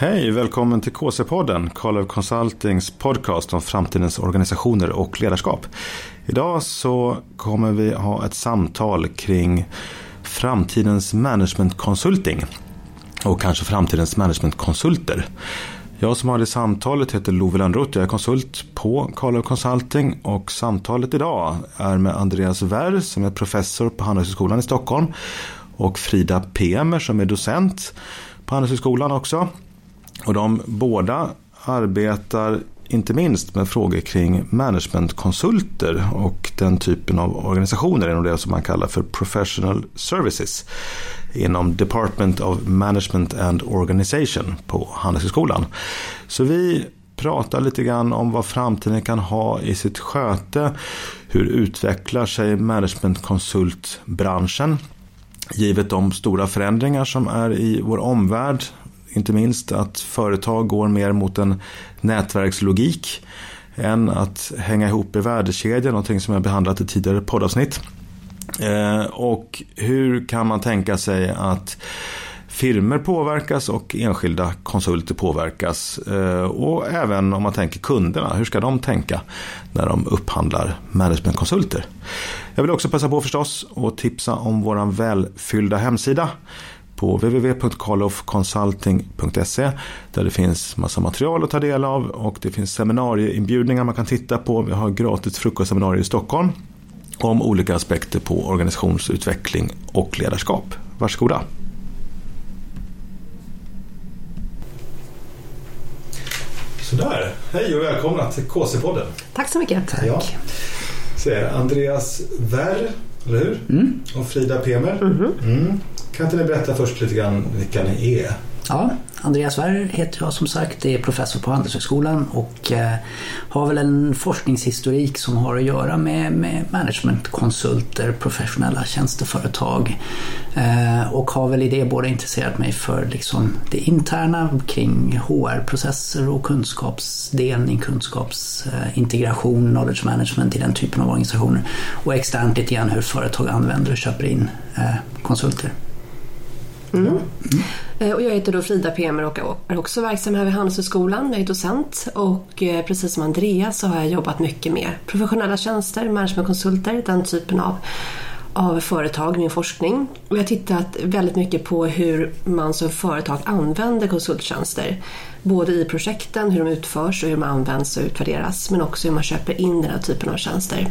Hej, välkommen till KC-podden, Carl Consultings podcast om framtidens organisationer och ledarskap. Idag så kommer vi ha ett samtal kring framtidens managementkonsulting och kanske framtidens managementkonsulter. Jag som har det samtalet heter Love Lönnroth. Jag är konsult på Carlo Consulting och samtalet idag är med Andreas Werr som är professor på Handelshögskolan i Stockholm och Frida Pemer som är docent på Handelshögskolan också. Och de båda arbetar inte minst med frågor kring managementkonsulter och den typen av organisationer inom det som man kallar för professional services inom Department of Management and Organization på Handelshögskolan. Så vi pratar lite grann om vad framtiden kan ha i sitt sköte. Hur utvecklar sig managementkonsultbranschen? Givet de stora förändringar som är i vår omvärld inte minst att företag går mer mot en nätverkslogik än att hänga ihop i värdekedjan, någonting som jag behandlat i tidigare poddavsnitt. Eh, och hur kan man tänka sig att firmer påverkas och enskilda konsulter påverkas. Eh, och även om man tänker kunderna, hur ska de tänka när de upphandlar managementkonsulter? Jag vill också passa på förstås att tipsa om vår välfyllda hemsida på www.karloffconsulting.se där det finns massa material att ta del av och det finns seminarieinbjudningar man kan titta på. Vi har gratis frukostseminarier i Stockholm om olika aspekter på organisationsutveckling och ledarskap. Varsågoda. Sådär, hej och välkomna till KC-podden. Tack så mycket. Tack. Ja. Så Andreas Werr, eller hur? Mm. Och Frida Pemer. Mm. Mm. Kan inte ni berätta först lite grann vilka ni är? Ja, Andreas Werrer heter jag som sagt, är professor på Handelshögskolan och eh, har väl en forskningshistorik som har att göra med, med managementkonsulter, professionella tjänsteföretag eh, och har väl i det både intresserat mig för liksom det interna kring HR-processer och kunskapsdelning, kunskapsintegration, knowledge management i den typen av organisationer och externt lite grann hur företag använder och köper in eh, konsulter. Mm. Mm. Och jag heter då Frida Pemer och är också verksam här vid Handelshögskolan. Jag är docent och eh, precis som Andreas så har jag jobbat mycket med professionella tjänster, managementkonsulter, den typen av av företag, min forskning. Och jag har tittat väldigt mycket på hur man som företag använder konsulttjänster. Både i projekten, hur de utförs och hur de används och utvärderas, men också hur man köper in den här typen av tjänster.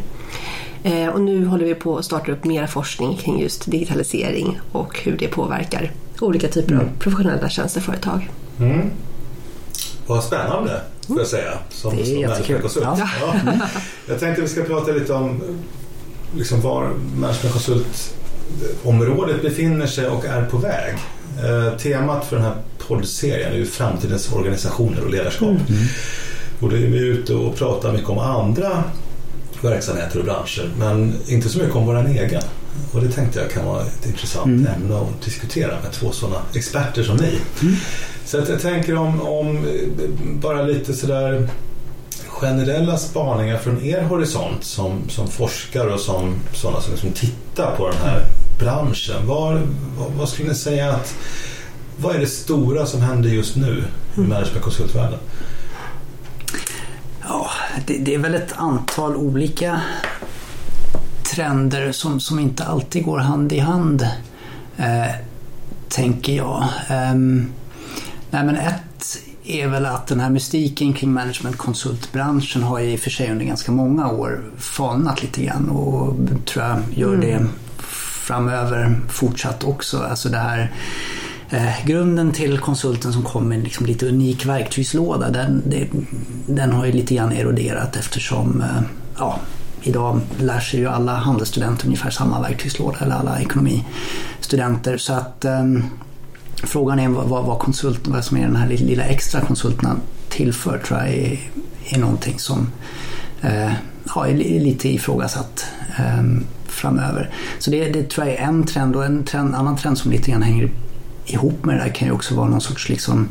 Eh, och nu håller vi på att starta upp mer forskning kring just digitalisering och hur det påverkar olika typer mm. av professionella tjänsteföretag. Mm. Vad spännande får jag säga. Som, det är som jättekul. Ja. Ja. Jag tänkte vi ska prata lite om liksom var managementkonsultområdet befinner sig och är på väg. Eh, temat för den här poddserien är ju framtidens organisationer och ledarskap. Mm. Och då är vi ute och pratar mycket om andra verksamheter och branscher men inte så mycket om vår egen. Och det tänkte jag kan vara ett intressant mm. ämne att diskutera med två sådana experter som ni. Mm. Så att jag tänker om, om bara lite sådär generella spaningar från er horisont som, som forskare och som sådana som liksom tittar på den här branschen. Var, vad, vad, skulle ni säga att vad är det stora som händer just nu i mm. managementkonsultvärlden? Ja, det, det, är väl ett antal olika trender som, som inte alltid går hand i hand, eh, tänker jag. Um, nej men ett är väl att den här mystiken kring managementkonsultbranschen har i och för sig under ganska många år falnat lite grann och tror jag gör mm. det framöver fortsatt också. Alltså det här eh, grunden till konsulten som kom med liksom lite unik verktygslåda den, det, den har ju lite grann eroderat eftersom eh, ja, idag lär sig ju alla handelsstudenter ungefär samma verktygslåda eller alla ekonomistudenter så att eh, Frågan är vad, vad, konsult, vad som är den här lilla extra konsulterna tillför tror jag är, är någonting som eh, ja, är lite ifrågasatt eh, framöver. Så det, det tror jag är en trend och en trend, annan trend som lite grann hänger ihop med det där kan ju också vara någon sorts liksom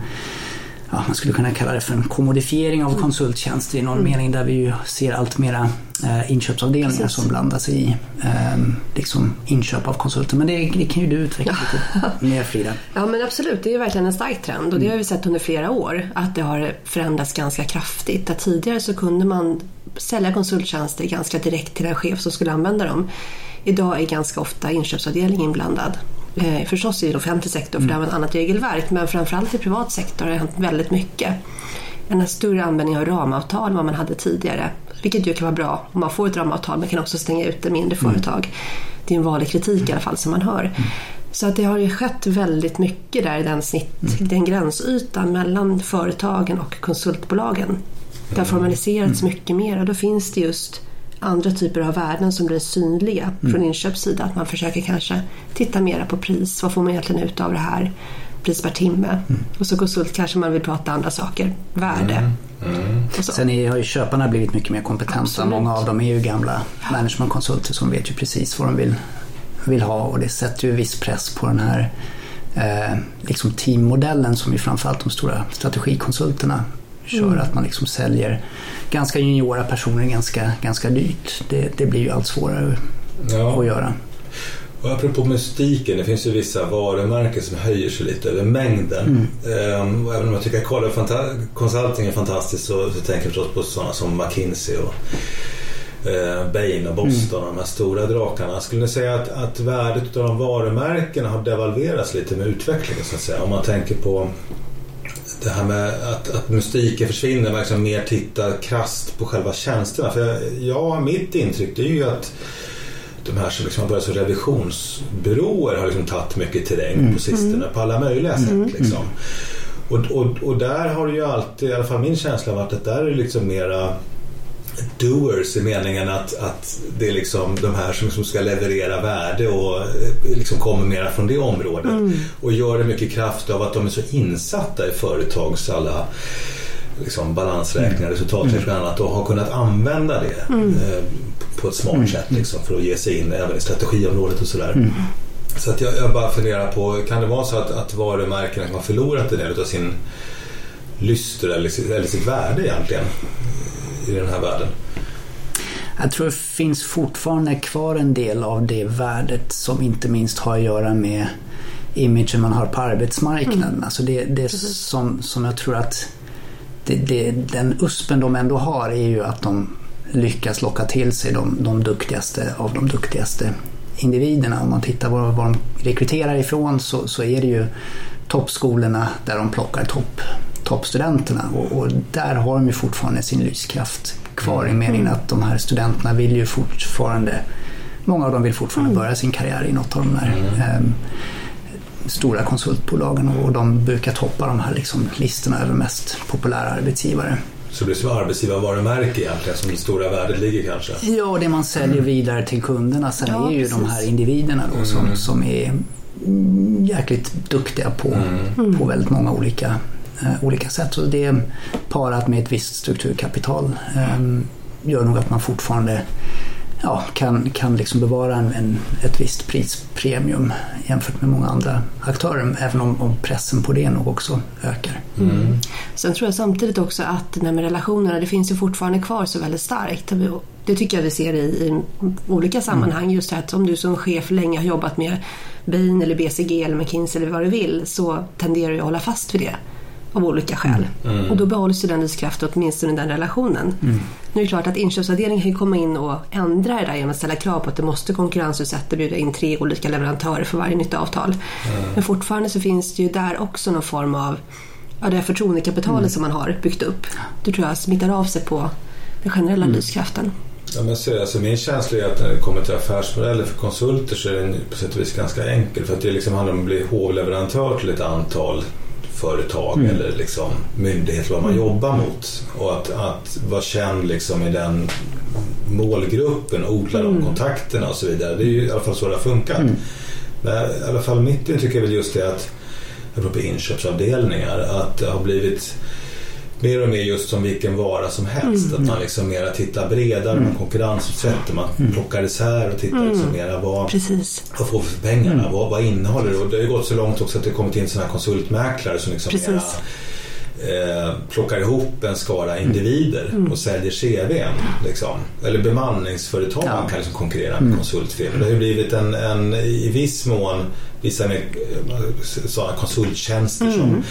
ja, man skulle kunna kalla det för en kommodifiering av konsulttjänster i någon mm. mening där vi ju ser allt mera eh, inköpsavdelningar Precis. som blandas i eh, liksom inköp av konsulter. Men det, det kan ju du utveckla lite mer Frida. Ja men absolut, det är verkligen en stark trend och det har vi sett under flera år att det har förändrats ganska kraftigt. Att tidigare så kunde man sälja konsulttjänster ganska direkt till den chef som skulle använda dem. Idag är ganska ofta inköpsavdelningen inblandad. Eh, förstås i offentlig sektor för det har ett annat regelverk men framförallt i privat sektor har det hänt väldigt mycket. En större användning av ramavtal än vad man hade tidigare. Vilket ju kan vara bra om man får ett ramavtal men kan också stänga ute mindre mm. företag. Det är en vanlig kritik i alla fall som man hör. Mm. Så att det har ju skett väldigt mycket där i den, snitt, mm. den gränsytan mellan företagen och konsultbolagen. Det har formaliserats mm. mycket mer och då finns det just andra typer av värden som blir synliga mm. från inköpssida. Att man försöker kanske titta mera på pris. Vad får man egentligen ut av det här? Pris per timme. Mm. Och så konsult kanske man vill prata andra saker. Värde. Mm. mm. Sen är, har ju köparna blivit mycket mer kompetenta. Absolut. Många av dem är ju gamla managementkonsulter som vet ju precis vad de vill, vill ha och det sätter ju viss press på den här eh, liksom teammodellen som ju framförallt de stora strategikonsulterna kör. Mm. Att man liksom säljer ganska juniora personer ganska, ganska dyrt. Det, det blir ju allt svårare ja. att göra. Och apropå mystiken, det finns ju vissa varumärken som höjer sig lite över mängden. Mm. Um, även om jag tycker att Carlo Consulting är fantastiskt så, så tänker jag förstås på sådana som McKinsey och uh, Bain och Boston mm. och de här stora drakarna. Skulle ni säga att, att värdet av de varumärkena har devalverats lite med utvecklingen så att säga? Om man tänker på det här med att, att mystiken försvinner, man liksom mer tittar krast på själva tjänsterna. För jag, ja, mitt intryck det är ju att de här som liksom har börjat som revisionsbyråer har liksom tagit mycket terräng mm. på sistone mm. på alla möjliga mm. sätt. Liksom. Och, och, och där har det ju alltid, i alla fall min känsla varit att där är det liksom mera doers i meningen att, att det är liksom de här som, som ska leverera värde och eh, liksom kommer mera från det området. Mm. Och gör det mycket kraft av att de är så insatta i företags alla liksom balansräkningar, mm. resultaträkningar och annat och har kunnat använda det mm. eh, på ett smart mm. sätt liksom, för att ge sig in även i strategiområdet och sådär. Mm. Så att jag, jag, bara funderar på, kan det vara så att, att varumärkena har förlorat en del av sin lyster eller, eller sitt värde egentligen? I den här världen? Jag tror det finns fortfarande kvar en del av det värdet som inte minst har att göra med imagen man har på arbetsmarknaden. Mm. Alltså det, det som, som jag tror att det, det, den uspen de ändå har är ju att de lyckas locka till sig de, de duktigaste av de duktigaste individerna. Om man tittar var, var de rekryterar ifrån så, så är det ju toppskolorna där de plockar topp toppstudenterna och, och, där har de ju fortfarande sin lyskraft kvar i meningen att de här studenterna vill ju fortfarande, många av dem vill fortfarande mm. börja sin karriär i något av de här mm. eh, stora konsultbolagen och de brukar toppa de här liksom listorna över mest populära arbetsgivare. Så det blir som arbetsgivarvarumärke egentligen som det stora värdet ligger kanske? Ja, det man säljer mm. vidare till kunderna sen ja, är ju precis. de här individerna då som, mm. som är jäkligt duktiga på, mm. på väldigt många olika olika sätt. Så det parat med ett visst strukturkapital eh, gör nog att man fortfarande ja, kan, kan liksom bevara en, en, ett visst prispremium jämfört med många andra aktörer. Även om, om pressen på det nog också ökar. Mm. Sen tror jag samtidigt också att det med relationerna, det finns ju fortfarande kvar så väldigt starkt. Det tycker jag vi ser i, i olika sammanhang. Mm. Just det att om du som chef länge har jobbat med Bain eller BCG eller McKinsey eller vad du vill så tenderar du att hålla fast vid det av olika skäl. Mm. Och då behålls ju den livskraften åtminstone i den relationen. Mm. Nu är det klart att inköpsavdelningen kan komma in och ändra det där genom att ställa krav på att det måste konkurrensutsätta och bjuda in tre olika leverantörer för varje nytt avtal. Mm. Men fortfarande så finns det ju där också någon form av ja, det förtroendekapitalet mm. som man har byggt upp. Det tror jag smittar av sig på den generella mm. lyskraften. Ja, men så, alltså, min känsla är att när det kommer till affärsmodeller för konsulter så är den på sätt och vis ganska enkel. För att det liksom handlar om att bli hovleverantör till ett antal företag mm. eller liksom myndighet vad man mm. jobbar mot. Och att, att vara känd liksom i den målgruppen, odla de mm. kontakterna och så vidare. Det är ju i alla fall så det har funkat. Mm. Men i alla fall mitt intryck är väl just det att, apropå inköpsavdelningar, att det har blivit mer och mer just som vilken vara som helst. Mm. Att man liksom mera tittar bredare, man konkurrensutsätter, man mm. plockar isär och tittar liksom mera vad, Precis. vad får vi för pengarna, vad, vad innehåller det? Och det har ju gått så långt också att det kommit in sådana här konsultmäklare som liksom mera eh, plockar ihop en skara individer Mm. och säljer CVn. Liksom. Eller bemanningsföretag Ja. kan liksom konkurrera med konsultfirmor. Det har ju blivit en, en i viss mån vissa eh, sådana konsulttjänster som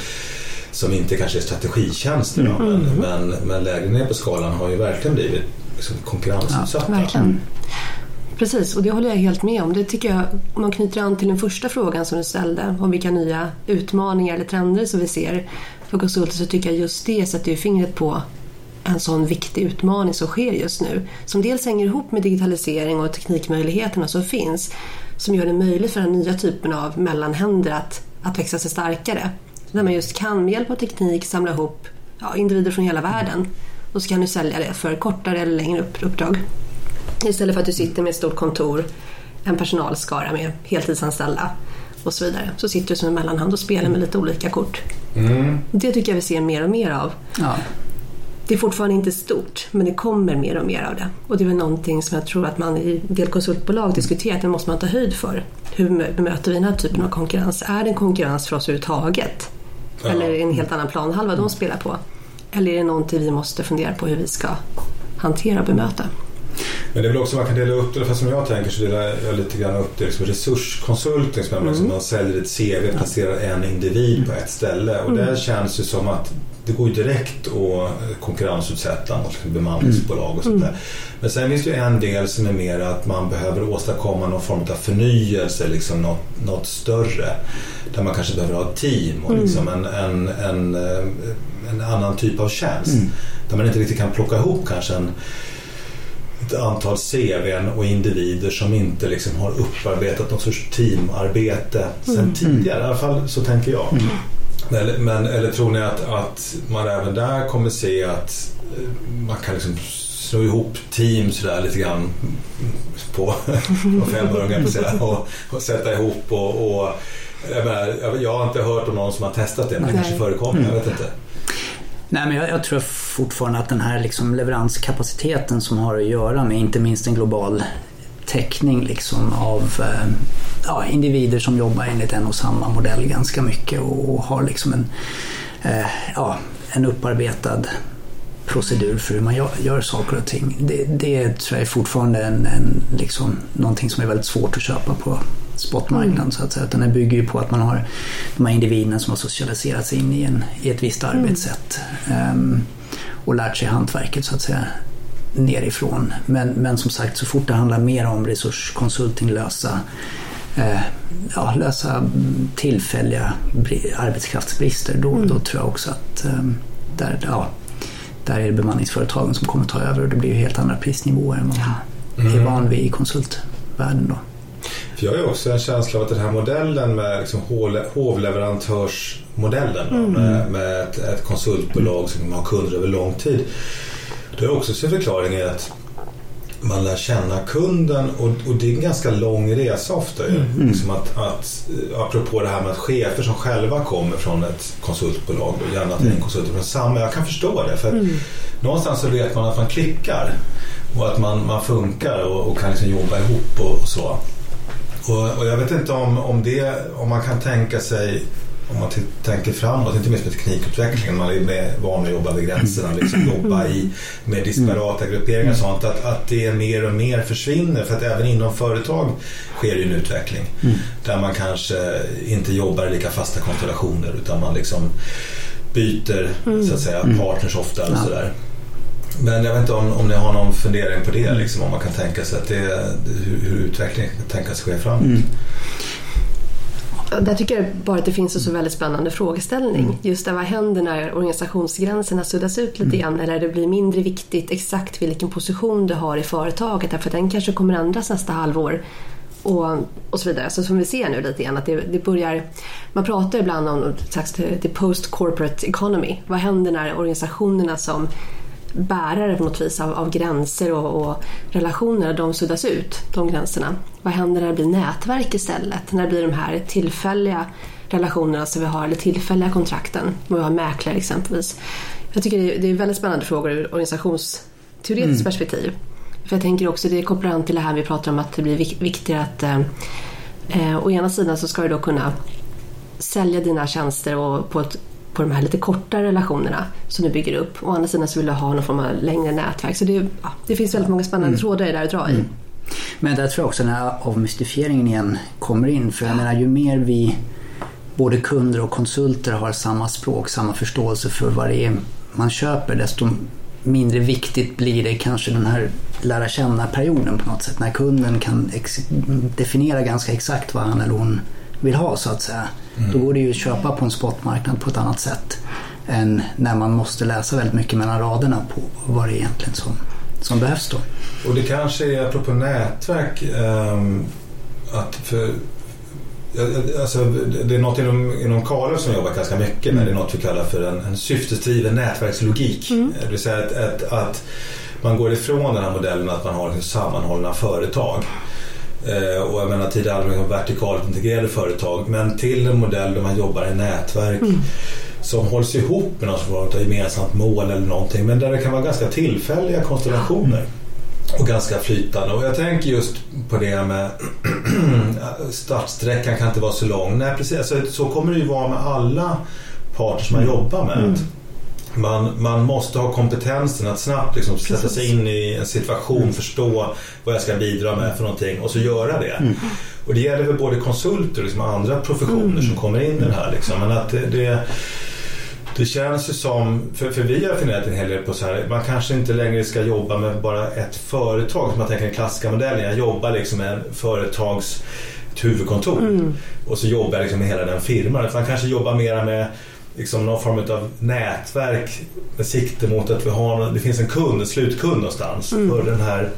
som inte kanske är strategitjänster då, men, men, lägre ner på skalan har ju verkligen blivit liksom konkurrensutsatta. Verkligen. Precis, och det håller jag helt med om. Det tycker jag, om man knyter an till den första frågan som du ställde om vilka nya utmaningar eller trender som vi ser för konsulter så tycker jag just det sätter ju fingret på en sån viktig utmaning som sker just nu. Som dels hänger ihop med digitalisering och teknikmöjligheterna som finns. Som gör det möjligt för den nya typen av mellanhänder att, att växa sig starkare. Där man just kan med hjälp av teknik samla ihop ja, individer från hela världen. Och så kan du sälja det för kortare eller längre upp- uppdrag. Istället för att du sitter med ett stort kontor, en personalskara med heltidsanställda och så vidare. Så sitter du som en mellanhand och spelar med lite olika kort. Mm. Det tycker jag vi ser mer och mer av. Ja. Det är fortfarande inte stort, men det kommer mer och mer av det. Och det är väl någonting som jag tror att man i del konsultbolag diskuterar, att det måste man ta höjd för. Hur bemöter vi den här typen av konkurrens? Är det en konkurrens för oss överhuvudtaget? Ja. Eller en helt annan planhalva de spelar på? Eller är det någonting vi måste fundera på hur vi ska hantera och bemöta? Men det är väl också man kan dela upp det, fast som jag tänker så delar jag lite grann upp det liksom resurskonsulting som mm. man säljer ett CV, placerar en individ på ett ställe och det känns ju som att det går ju direkt att konkurrensutsätta mot liksom bemanningsbolag och sånt där. Men sen finns det ju en del som är mer att man behöver åstadkomma någon form av förnyelse, liksom något, något större. Där man kanske behöver ha ett team och liksom en, en, en, eh, en annan typ av tjänst. Där man inte riktigt kan plocka ihop kanske en ett antal CVn och individer som inte liksom har upparbetat något sorts teamarbete sedan tidigare. I alla fall så tänker jag. Eller, men, eller tror ni att, att man även där kommer se att eh, man kan liksom slå ihop team sådär lite grann på, på säga, och, och sätta ihop och, och jag, menar, jag- jag har inte hört om någon som har testat det men det Nej. kanske förekommer, jag vet inte. Nej, men jag, jag tror fortfarande att den här liksom leveranskapaciteten som har att göra med inte minst en global täckning liksom av eh, ja, individer som jobbar enligt en och samma modell ganska mycket och, har liksom en, eh, ja, en upparbetad procedur för hur man gör, gör saker och ting. Det, det tror jag är fortfarande en, en, liksom, någonting som är väldigt svårt att köpa på spotmarknaden så att säga. Utan den bygger ju på att man har de här individerna som har socialiserats in i, en, i ett visst arbetssätt ehm, och lärt sig hantverket så att säga nerifrån. Men, men som sagt så fort det handlar mer om resurskonsulting, lösa eh, ja, lösa mm, tillfälliga bri- arbetskraftsbrister då, då tror jag också att eh, där, ja, där är det bemanningsföretagen som kommer ta över och det blir ju helt andra prisnivåer än vad man är van vid i konsultvärlden. Då. För jag har ju också en känsla av att den här modellen med liksom hov- hovleverantörsmodellen då, med, med ett, ett konsultbolag som har kunder över lång tid. Det har också sin förklaring i att man lär känna kunden och, och det är en ganska lång resa ofta. ju. Liksom att, att, apropå det här med att chefer som själva kommer från ett konsultbolag och gärna tar in konsulter från samma. Jag kan förstå det. För att Någonstans så vet man att man klickar och att man, man funkar och, och kan liksom jobba ihop och, och så. Och, och jag vet inte om, om, det, om man kan tänka sig om man tänker framåt, inte minst med teknikutvecklingen, man är med, van att jobba vid gränserna, liksom jobba i, med disparata grupperingar och sånt, att, att det mer och mer försvinner. För att även inom företag sker ju en utveckling. Där man kanske inte jobbar i lika fasta konstellationer utan man liksom byter så att säga, partners ofta. Och Ja. sådär. Men jag vet inte om, om ni har någon fundering på det, liksom, om man kan tänka sig att det, hur, hur utvecklingen kan tänkas ske framåt. Där tycker jag bara att det finns en så väldigt spännande frågeställning. Just där vad händer när organisationsgränserna suddas ut lite grann eller det blir mindre viktigt exakt vilken position du har i företaget därför att den kanske kommer ändras nästa halvår. Och, och så vidare. Så som vi ser nu lite grann att det, det börjar... Man pratar ibland om slags the post corporate economy. Vad händer när organisationerna som bärare på något vis av, av gränser och, och relationer, de suddas ut, de gränserna. Vad händer när det blir nätverk istället? När det blir de här tillfälliga relationerna som vi har, eller tillfälliga kontrakten, om vi har mäklare exempelvis. Jag tycker det är, det är väldigt spännande frågor ur organisationsteoretiskt perspektiv. För jag tänker också, det kopplar an till det här vi pratar om att det blir vik- viktigare att eh, eh, å ena sidan så ska du då kunna sälja dina tjänster och på ett på de här lite korta relationerna som du bygger upp. Å andra sidan så vill du ha någon form av längre nätverk. Så det, ja, det finns väldigt många spännande mm. trådar där att dra i. Mm. Men där tror jag också den här avmystifieringen igen kommer in. För jag menar ju mer vi både kunder och konsulter har samma språk, samma förståelse för vad det är man köper desto mindre viktigt blir det kanske den här lära känna-perioden på något sätt. När kunden kan definiera ganska exakt vad han eller hon vill ha så att säga. Mm. Då går det ju att köpa på en spotmarknad på ett annat sätt än när man måste läsa väldigt mycket mellan raderna på vad det är egentligen som, som behövs då. Och det kanske är, apropå nätverk, um, att för Alltså, det är något inom, inom Kalöv som jag jobbar ganska mycket med. Det är något vi kallar för en, en syftesdriven nätverkslogik. Mm. Det vill säga att, att, att, man går ifrån den här modellen att man har liksom sammanhållna företag. Eh, och jag menar tidigare hade man vertikalt integrerade företag. Men till en modell där man jobbar i nätverk mm. som hålls ihop med någon form av gemensamt mål eller någonting. Men där det kan vara ganska tillfälliga konstellationer. Och ganska flytande. Och jag tänker just på det med startsträckan kan inte vara så lång. Nej precis, alltså, så kommer det ju vara med alla parter som man mm. jobbar med. Mm. Man, man måste ha kompetensen att snabbt liksom sätta sig in i en situation, mm. förstå vad jag ska bidra med för någonting och så göra det. Mm. Och det gäller väl både konsulter och liksom andra professioner mm. som kommer in i det här. Liksom. Men att det, det det känns ju som, för, för vi har funderat en hel del på så här, man kanske inte längre ska jobba med bara ett företag. Som man tänker den klassiska modellen, jag jobbar liksom med företags ett huvudkontor mm. och så jobbar jag liksom med hela den firman. Man kanske jobbar mera med liksom någon form av nätverk med sikte mot att vi har, det finns en kund, en slutkund någonstans mm. för den här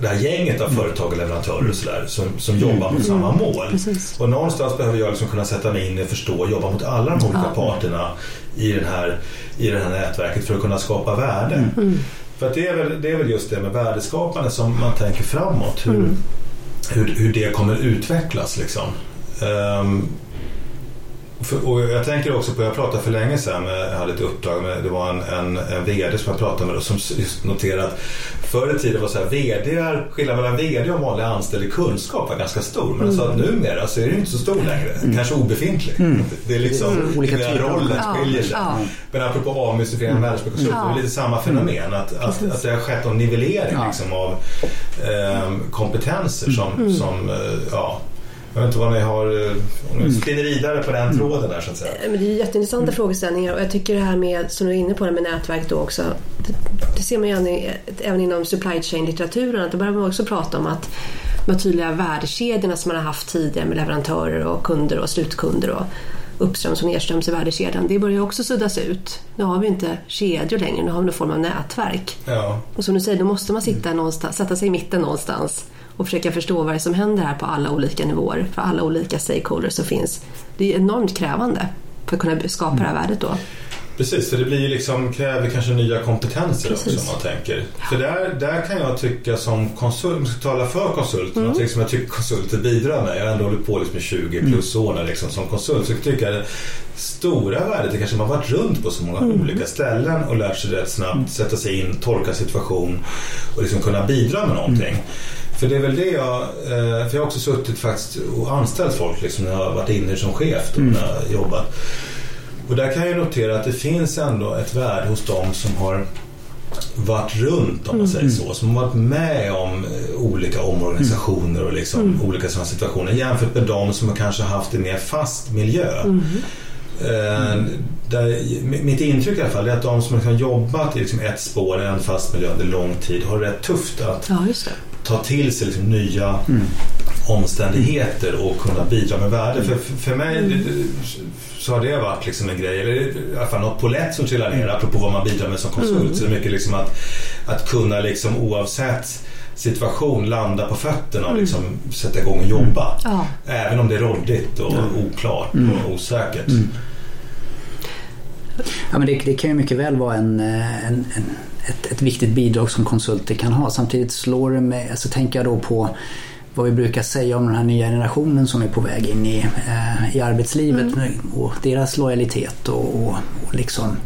det här gänget av företag och leverantörer och sådär, som, som jobbar mot mm. samma mål. Precis. Och någonstans behöver jag liksom kunna sätta mig in och förstå och jobba mot alla de olika ja. parterna i, den här, i det här nätverket för att kunna skapa värde. Mm. mm. För att det, är väl, det är väl just det med värdeskapande som man tänker framåt. Hur, mm. hur, hur det kommer utvecklas liksom. Um, för, och jag tänker också på, jag pratade för länge sedan, jag hade ett uppdrag med, det var en, en, en VD som jag pratade med som noterade att förr i tiden var så här, VD, skillnaden mellan VD och vanlig anställd i kunskap var ganska stor. Men mm. så att numera så är det inte så stor längre, mm. kanske obefintlig. Mm. Det är liksom, mm. olika rollen skiljer sig. Ja. Men apropå avmystifiering av mm. världskonsulter, ja. det är lite samma fenomen. Att, att, att, det har skett en nivellering ja. liksom, av eh, kompetenser som, mm. som eh, ja, jag vet inte vad ni har, om ni mm. spinner vidare på den tråden där så att säga. Eh, men det är jätteintressanta mm. frågeställningar och jag tycker det här med, som du är inne på, det med nätverk då också. Det, det ser man ju även inom supply chain-litteraturen, att då börjar man också prata om att de tydliga värdekedjorna som man har haft tidigare med leverantörer och kunder och slutkunder och uppströms och nedströms i värdekedjan, det börjar också suddas ut. Nu har vi inte kedjor längre, nu har vi någon form av nätverk. Ja. Och som du säger, då måste man sitta någonstans, sätta sig i mitten någonstans och försöka förstå vad det är som händer här på alla olika nivåer för alla olika stakeholders som finns. Det är enormt krävande för att kunna skapa mm. det här värdet då. Precis, för det blir liksom, kräver kanske nya kompetenser Precis. också man tänker. Ja. För där, där kan jag tycka som konsult, om jag ska tala för konsult, mm. någonting som jag tycker konsulter bidrar med. Jag har ändå hållit på liksom i 20 mm. plus år liksom, som konsult. Så jag tycker det stora värdet är kanske man varit runt på så många mm. olika ställen och lärt sig rätt snabbt, mm. sätta sig in, tolka situation och liksom kunna bidra med någonting. Mm. För det är väl det jag, eh, för jag har också suttit faktiskt och anställt folk liksom när jag har varit inne som chef då, mm. när jag jobbat. Och där kan jag notera att det finns ändå ett värde hos dem som har varit runt om man säger mm. så. Som har varit med om eh, olika omorganisationer och liksom mm. olika sådana situationer jämfört med de som har kanske haft en mer fast miljö. Mm. Eh, där, mitt intryck i alla fall är att de som har jobbat i liksom ett spår, en fast miljö under lång tid har rätt tufft att ja, ta till sig liksom nya mm. omständigheter och kunna bidra med värde. Mm. För, för mig mm. så har det varit liksom en grej, eller i alla fall något polett som trillar ner mm. apropå vad man bidrar med som konsult. Mm. Så det är mycket liksom att, att kunna liksom oavsett situation landa på fötterna och mm. liksom sätta igång och jobba. Ja. Även om det är råddigt och oklart och osäkert. Ja, men det, det, kan ju mycket väl vara en, eh, en, en ett, ett viktigt bidrag som konsulter kan ha. Samtidigt slår det mig, alltså tänker jag då på vad vi brukar säga om den här nya generationen som är på väg in i, eh, i arbetslivet mm. och deras lojalitet och, och, och liksom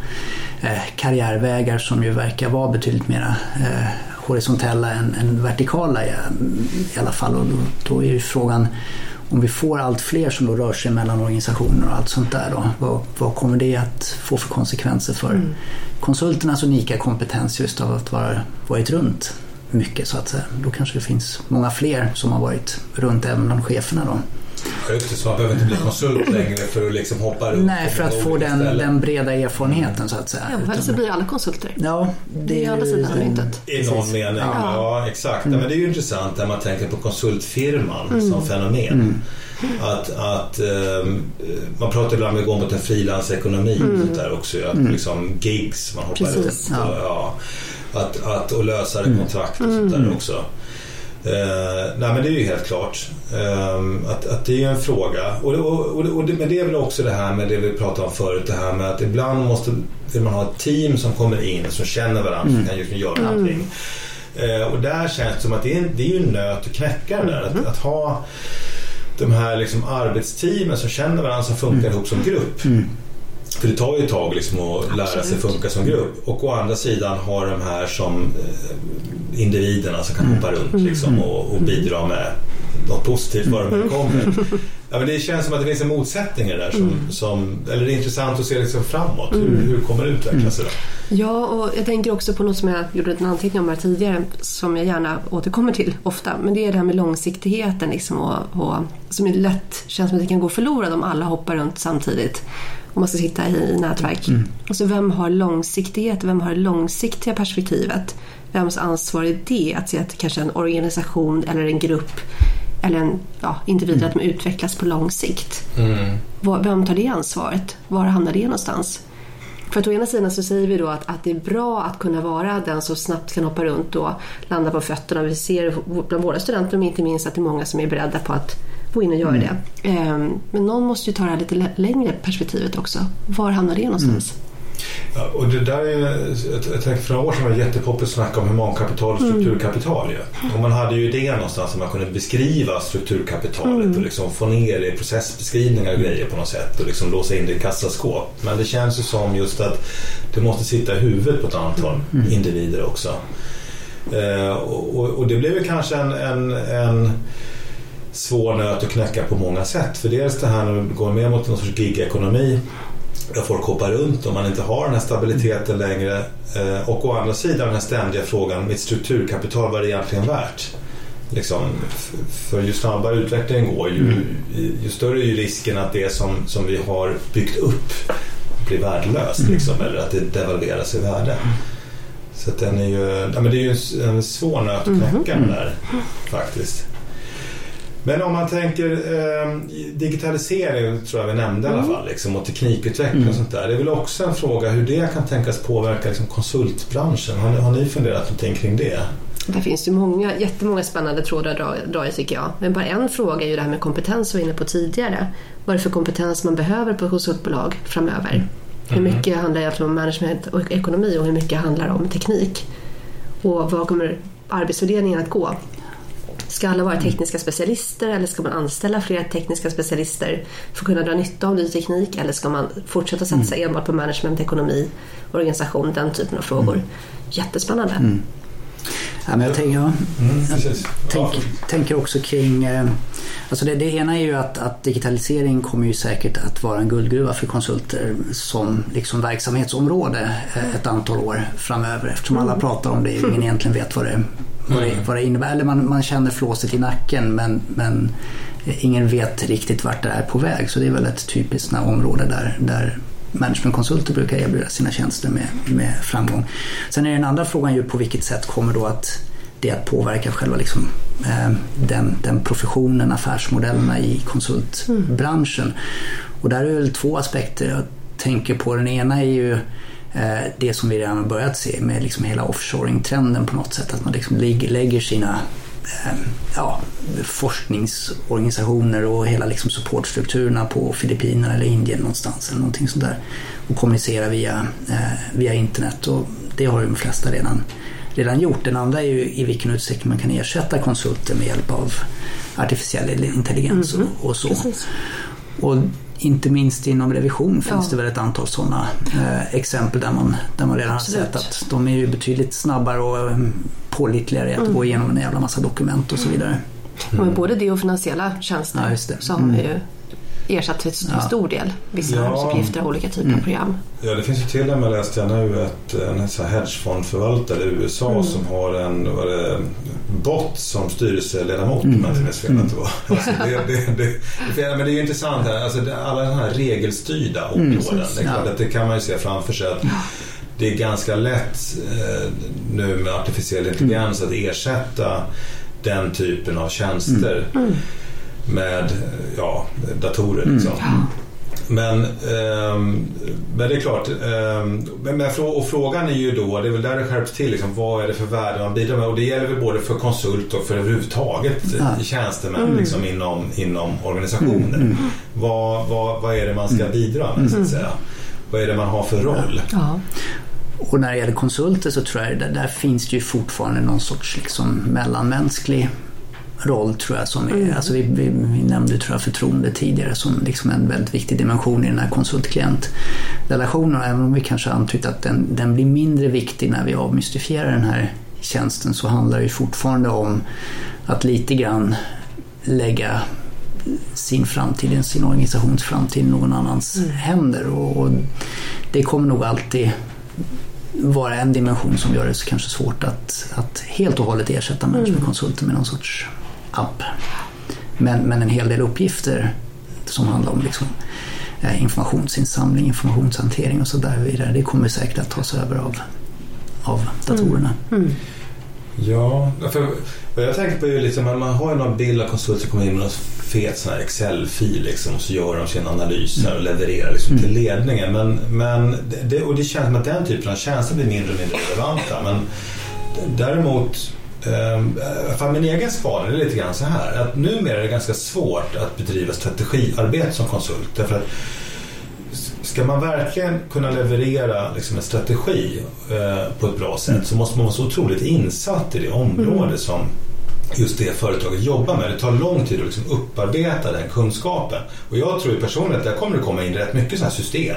eh, karriärvägar som ju verkar vara betydligt mer eh, horisontella än, än vertikala i, i, alla fall. Och då, då är ju frågan om vi får allt fler som då rör sig mellan organisationer och allt sånt där då, vad, vad kommer det att få för konsekvenser för mm. konsulternas unika kompetens just av att vara varit runt mycket så att säga. Då kanske det finns många fler som har varit runt även bland cheferna då. Ja, det, så man behöver inte bli konsult längre för att liksom hoppa runt. Nej, för att få den, den, breda erfarenheten så att säga. Ja, eller så blir alla konsulter. Ja, det är andra sidan myntet. I någon mening, ja, ja exakt. Mm. Men det är ju intressant när man tänker på konsultfirman mm. som fenomen. Mm. Att, att um, man pratar ibland om att gå mot en frilansekonomi mm. där också. Att mm. liksom gigs man hoppar Precis. runt. Ja. Ja, att, att, och lösare mm. kontrakt och sånt där också. Eh, nej men det är ju helt klart eh, att, att det är en fråga. Och, och, och, och det, men det är väl också det här med det vi pratade om förut. Det här med att ibland måste vill man ha ett team som kommer in som känner varandra mm. som kan just göra mm. någonting. Eh, och där känns det som att det är, det är ju en nöt att knäcka där. Att, mm. att, ha de här liksom arbetsteamen som känner varandra som funkar mm. ihop som grupp. Mm. För det tar ju ett tag liksom att lära Absolut. sig funka som grupp. Och å andra sidan har de här som eh, individerna som kan mm. hoppa runt liksom, mm. och, och bidra med något positivt var de mm. kommer. Ja, men det känns som att det finns en motsättning i det där. Som, mm. som, eller det är intressant att se liksom framåt. Hur, mm. hur kommer det utveckla sig? Då? Ja, och jag tänker också på något som jag gjorde en anteckning om här tidigare som jag gärna återkommer till ofta. Men det är det här med långsiktigheten liksom, och, och, som är lätt känns som att det kan gå förlorad om alla hoppar runt samtidigt om man ska sitta i, nätverk. Mm. Alltså vem har långsiktighet? Vem har det långsiktiga perspektivet? Vems ansvar är det att se att kanske en organisation eller en grupp eller en ja, individ mm. att de utvecklas på lång sikt? Mm. Vem tar det ansvaret? Var hamnar det någonstans? För att å ena sidan så säger vi då att, att det är bra att kunna vara den som snabbt kan hoppa runt och landa på fötterna. Vi ser bland våra studenter, men inte minst att det är många som är beredda på att gå in och göra mm. det. Ehm, men någon måste ju ta det här lite längre perspektivet också. Var hamnar det någonstans? Mm. Ja, och det där är, jag, jag tänker för några år sedan var det jättepoppigt att snacka om humankapital och mm. strukturkapital. Mm. Och man hade ju idén någonstans att man kunde beskriva strukturkapitalet mm. och liksom få ner det i processbeskrivningar och grejer på något sätt och liksom låsa in det i kassaskåp. Men det känns ju som just att det måste sitta i huvudet på ett antal mm. individer också. Eh, och, och, och, det blev ju kanske en, en, en svår nöt att knäcka på många sätt. För dels det här när vi går mer mot någon sorts gigekonomi där folk hoppar runt och man inte har den här stabiliteten längre. Eh, och å andra sidan den här ständiga frågan, mitt strukturkapital, vad är det egentligen värt? Liksom, för ju snabbare utvecklingen går, ju, mm. ju större är ju risken att det som, som vi har byggt upp blir värdelöst. Mm. Liksom, eller att det devalveras i värde. Så den är ju, ja, men det är ju en svår nöt att knäcka mm. där faktiskt. Men om man tänker eh, digitalisering tror jag vi nämnde mm. i alla mm. fall liksom, och teknikutveckling mm. och sånt där. Det är väl också en fråga hur det kan tänkas påverka liksom, konsultbranschen. Har ni, har ni funderat någonting kring det? Det finns ju många, jättemånga spännande trådar att dra i tycker jag. Men bara en fråga är ju det här med kompetens som vi var inne på tidigare. Vad är det för kompetens man behöver på konsultbolag framöver? Mm. Hur mycket handlar egentligen om management och ekonomi och hur mycket handlar om teknik? Och var kommer arbetsfördelningen att gå? Ska alla vara tekniska specialister eller ska man anställa fler tekniska specialister för att kunna dra nytta av ny teknik eller ska man fortsätta satsa mm. enbart på management, ekonomi, organisation, den typen av frågor. Mm. Jättespännande. Mm. Ja, men jag, tänker, mm, jag tänk, tänker också kring... Eh, alltså det, det, ena är ju att, att, digitalisering kommer ju säkert att vara en guldgruva för konsulter som liksom verksamhetsområde eh, ett antal år framöver eftersom alla mm. pratar om det och ingen egentligen vet vad det, vad det, vad det innebär. Eller man, man känner flåset i nacken men, men ingen vet riktigt vart det är på väg. Så det är väl ett typiskt område där, där managementkonsulter brukar erbjuda sina tjänster med, med framgång. Sen är den andra frågan ju på vilket sätt kommer då att det att påverka själva liksom, eh, den, den professionen, affärsmodellerna i konsultbranschen. Och där är det väl två aspekter jag tänker på. Den ena är ju eh, det som vi redan har börjat se med liksom hela offshoring-trenden på något sätt. Att man liksom lägger sina Ehm, ja, forskningsorganisationer och hela liksom supportstrukturerna på Filippinerna eller Indien någonstans eller någonting sånt där och kommunicera via, eh, via internet och det har ju de flesta redan, redan gjort. Den andra är ju i vilken utsträckning man kan ersätta konsulter med hjälp av artificiell intelligens mm och, och, så. Precis. Och inte minst inom revision finns ja. det väl ett antal sådana eh, exempel där man, där man redan Absolut. har sett att de är ju betydligt snabbare och um, pålitligare i att mm. gå igenom en jävla massa dokument och så vidare. Men både det och finansiella tjänster Ja, så har man ju ersatt till Ja. stor del vissa Ja. arbetsuppgifter av olika typer av program. Ja, det finns ju till och med läste jag nu att en så här hedgefondförvaltare i USA som har en det, bot som styrelseledamot om jag inte minns fel att det var. Alltså det, det, det, det, men det är ju intressant här, alltså det, alla de här regelstyrda områden. det är klart Ja. att det kan man ju se framför sig att det är ganska lätt eh, nu med artificiell intelligens att ersätta den typen av tjänster med ja, datorer. Liksom. Men, ehm, men det är klart, ehm, men, och frågan är ju då, det är väl där det skärps till, liksom, vad är det för värde man bidrar med? Och det gäller väl både för konsult och för överhuvudtaget Ja. tjänstemän liksom, inom, inom organisationer. Vad, vad, vad är det man ska bidra med så att säga? Vad är det man har för roll? Ja. Och när det gäller konsulter så tror jag där, där finns det ju fortfarande någon sorts liksom mellanmänsklig roll tror jag som är, alltså vi, vi, vi nämnde tror jag förtroende tidigare som liksom en väldigt viktig dimension i den här konsultklient-relationen. Och Även om vi kanske antytt att den, den blir mindre viktig när vi avmystifierar den här tjänsten så handlar det fortfarande om att lite grann lägga sin framtid, sin organisations framtid i någon annans händer. Och, och det kommer nog alltid vara en dimension som gör det så kanske svårt att, att helt och hållet ersätta managementkonsulter med någon sorts app. Men, men en hel del uppgifter som handlar om liksom, eh, informationsinsamling, informationshantering och så där vidare. Det kommer säkert att tas över av, av datorerna. Ja, för vad jag tänker på är ju liksom att man har ju någon bild av konsulter som kommer in med någon fet sån här Excel-fil liksom, och så gör de sina analyser och levererar liksom till ledningen. Men, men det, och det känns som att den typen av tjänster blir mindre och mindre relevanta. Men däremot för min egen spaning är lite grann så här att numera är det ganska svårt att bedriva strategiarbete som konsult. Därför att Ska man verkligen kunna leverera liksom en strategi eh, på ett bra sätt så måste man vara så otroligt insatt i det område som just det företaget jobbar med. Det tar lång tid att liksom upparbeta den kunskapen. Och jag tror personligen att där kommer det komma in rätt mycket sådana här system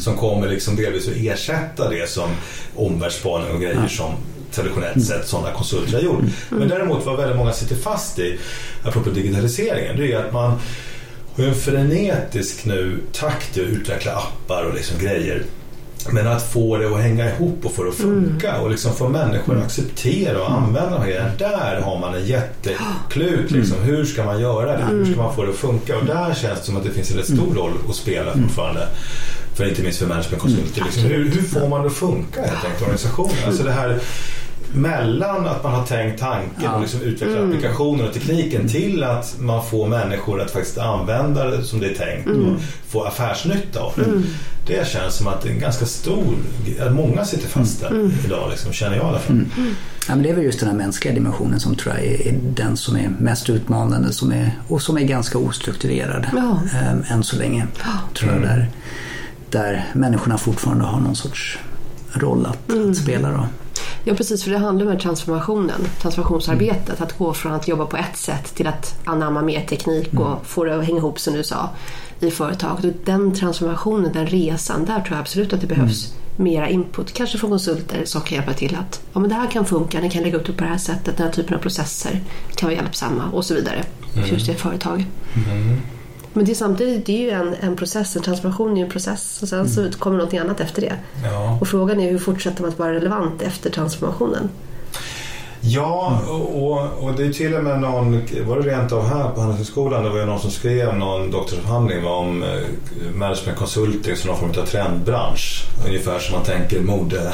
som kommer liksom delvis att ersätta det som omvärldsspaning och grejer som traditionellt sett sådana konsulter har gjort. Men däremot vad väldigt många sitter fast i, apropå digitaliseringen, det är att man har en frenetisk nu takt i att utveckla appar och liksom grejer. Men att få det att hänga ihop och få det att funka och liksom få människor att acceptera och använda de grejerna. Där har man en jätteklut. Liksom. Hur ska man göra det? Hur ska man få det att funka? Och där känns det som att det finns en rätt stor roll att spela fortfarande. För inte minst för managementkonsulter. Liksom. Hur, hur får man det att funka helt enkelt, organisationen? Alltså det här mellan att man har tänkt tanken och liksom utvecklat applikationen och tekniken till att man får människor att faktiskt använda det som det är tänkt och få affärsnytta av det. Det känns som att det är en ganska stor, att många sitter fast där idag liksom, känner jag i alla fall. Ja, men det är väl just den här mänskliga dimensionen som tror jag är den som är mest utmanande som är, och som är ganska ostrukturerad Ja. eh, än så länge. Tror jag, där, där människorna fortfarande har någon sorts roll att, att spela. Då. Ja precis, för det handlar om transformationen, transformationsarbetet. Att gå från att jobba på ett sätt till att anamma mer teknik och få det att hänga ihop som du sa i företaget. Och den transformationen, den resan, där tror jag absolut att det behövs mera input. Kanske från konsulter som kan hjälpa till att ja, men det här kan funka, ni kan lägga upp det på det här sättet, den här typen av processer kan vara hjälpsamma och så vidare. För just det företaget. Men det är samtidigt det är ju en, en process, en transformation är ju en process och sen så kommer någonting annat efter det. Ja. Och frågan är hur fortsätter man att vara relevant efter transformationen? Ja, och, och, det är till och med någon, var det rent av här på Handelshögskolan, det var ju någon som skrev någon doktorsavhandling om eh, management consulting som någon form av trendbransch. Ungefär som man tänker mode,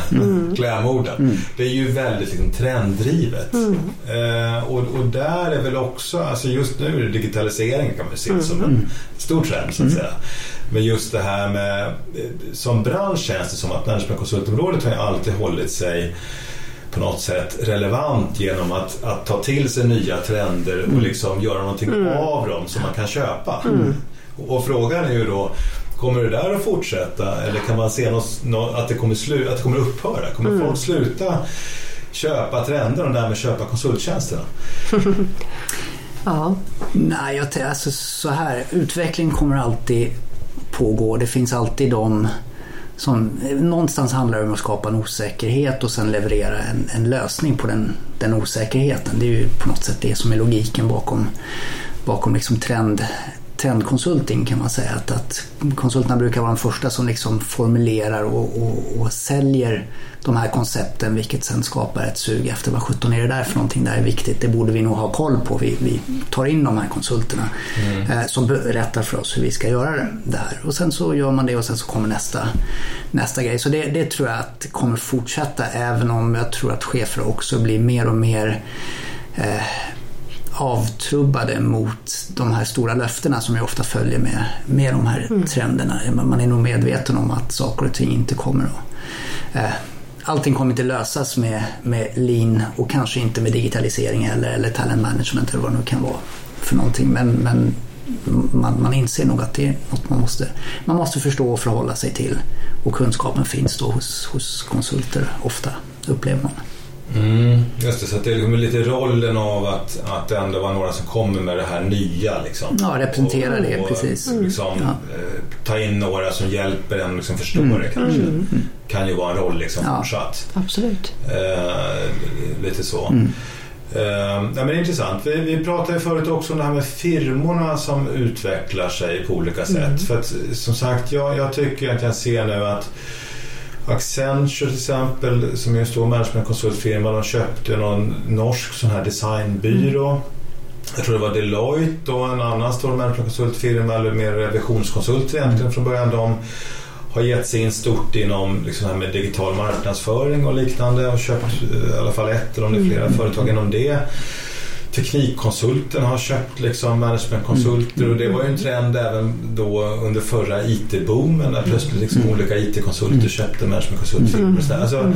klädmode. Det är ju väldigt liksom, trenddrivet. Eh, och, och där är väl också, alltså just nu är det digitalisering kan man se som en stor trend så att säga. Men just det här med, eh, som bransch känns det som att managementkonsultområdet har ju alltid hållit sig på något sätt relevant genom att, att ta till sig nya trender och liksom göra någonting av dem som man kan köpa. Och, och frågan är ju då Kommer det där att fortsätta eller kan man se något, nå- att, det kommer slu, att det kommer upphöra? Kommer folk sluta köpa trender och därmed köpa konsulttjänsterna? Ja, Nej, jag, alltså, så här. Utveckling kommer alltid pågå. Det finns alltid de som eh, någonstans handlar det om att skapa en osäkerhet och sen leverera en, en lösning på den, den osäkerheten. Det är ju på något sätt det som är logiken bakom, bakom liksom trend, trendkonsulting kan man säga. Att, att konsulterna brukar vara de första som liksom formulerar och, och, och, säljer de här koncepten vilket sen skapar ett sug efter vad sjutton är det där för någonting, det här är viktigt, det borde vi nog ha koll på. Vi, vi tar in de här konsulterna mm. eh, som berättar för oss hur vi ska göra det här. Och sen så gör man det och sen så kommer nästa, nästa grej. Så det, det tror jag att kommer fortsätta även om jag tror att chefer också blir mer och mer eh, avtrubbade mot de här stora löftena som ju ofta följer med, med de här mm. trenderna. Man är nog medveten om att saker och ting inte kommer att... Eh, allting kommer inte lösas med, med lean och kanske inte med digitalisering eller, eller talent management eller vad det nu kan vara för någonting. Men, men man, man inser nog att det är något man måste, man måste förstå och förhålla sig till. Och kunskapen finns då hos, hos konsulter ofta, upplever man. Mm, just det, så det är liksom lite rollen av att, att det ändå var några som kommer med det här nya. Liksom. Ja, representera det, och, precis. Liksom, ja. eh, ta in några som hjälper en liksom förstå mm. det kanske. Mm. Kan ju vara en roll liksom ja. fortsatt. Absolut. Eh, lite så. Mm. Eh, ja, men det är intressant. Vi, vi pratade ju förut också om det här med firmorna som utvecklar sig på olika sätt. Mm. För att som sagt, jag, jag tycker att jag ser nu att Accenture till exempel som är en stor managementkonsultfirma. De köpte någon norsk sån här designbyrå. Mm. Jag tror det var Deloitte och en annan stor managementkonsultfirma eller mer revisionskonsult egentligen från början. De har gett sig in stort inom liksom här med digital marknadsföring och liknande och köpt eh, i alla fall ett eller om det är flera mm. företag inom det. Teknikkonsulten har köpt liksom managementkonsulter och det var ju en trend även då under förra IT-boomen när plötsligt liksom mm. olika IT-konsulter köpte managementkonsulter. Mm. Alltså, mm.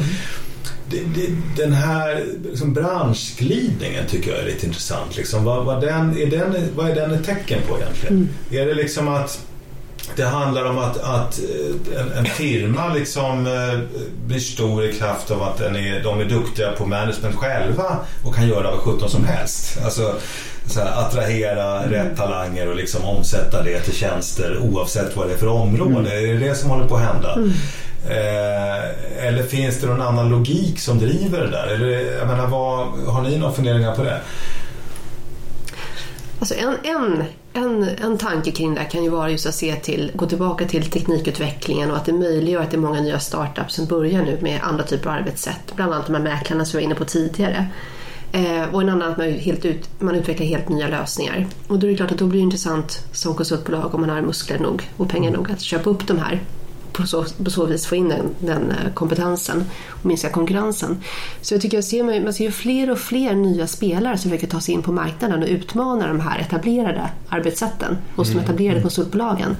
det, det, den här liksom branschglidningen tycker jag är lite intressant. Liksom. Vad, vad, den, är den, vad är den ett tecken på egentligen? Mm. Är det liksom att det handlar om att, att eh, en, en, firma liksom eh, blir stor i kraft av att den är, de är duktiga på management själva och kan göra vad sjutton som helst. Alltså, så här, attrahera mm. rätt talanger och liksom omsätta det till tjänster oavsett vad det är för område. Mm. Är det det som håller på att hända? Mm. Eh, eller finns det någon annan logik som driver det där? Eller, jag menar, vad, har ni några funderingar på det? Alltså en, en, en, en tanke kring det kan ju vara just att se till, gå tillbaka till teknikutvecklingen och att det möjliggör att det är många nya startups som börjar nu med andra typer av arbetssätt. Bland annat de här mäklarna som vi var inne på tidigare. Eh, och en annan att man, helt ut, man utvecklar helt nya lösningar. Och då är det klart att då blir det intressant som konsultbolag om man har muskler nog och pengar nog att köpa upp de här på så, på så vis få in den, den, eh, kompetensen och minska konkurrensen. Så jag tycker jag ser, man ser ju fler och fler nya spelare som försöker ta sig in på marknaden och utmana de här etablerade arbetssätten hos mm. de etablerade mm. konsultbolagen.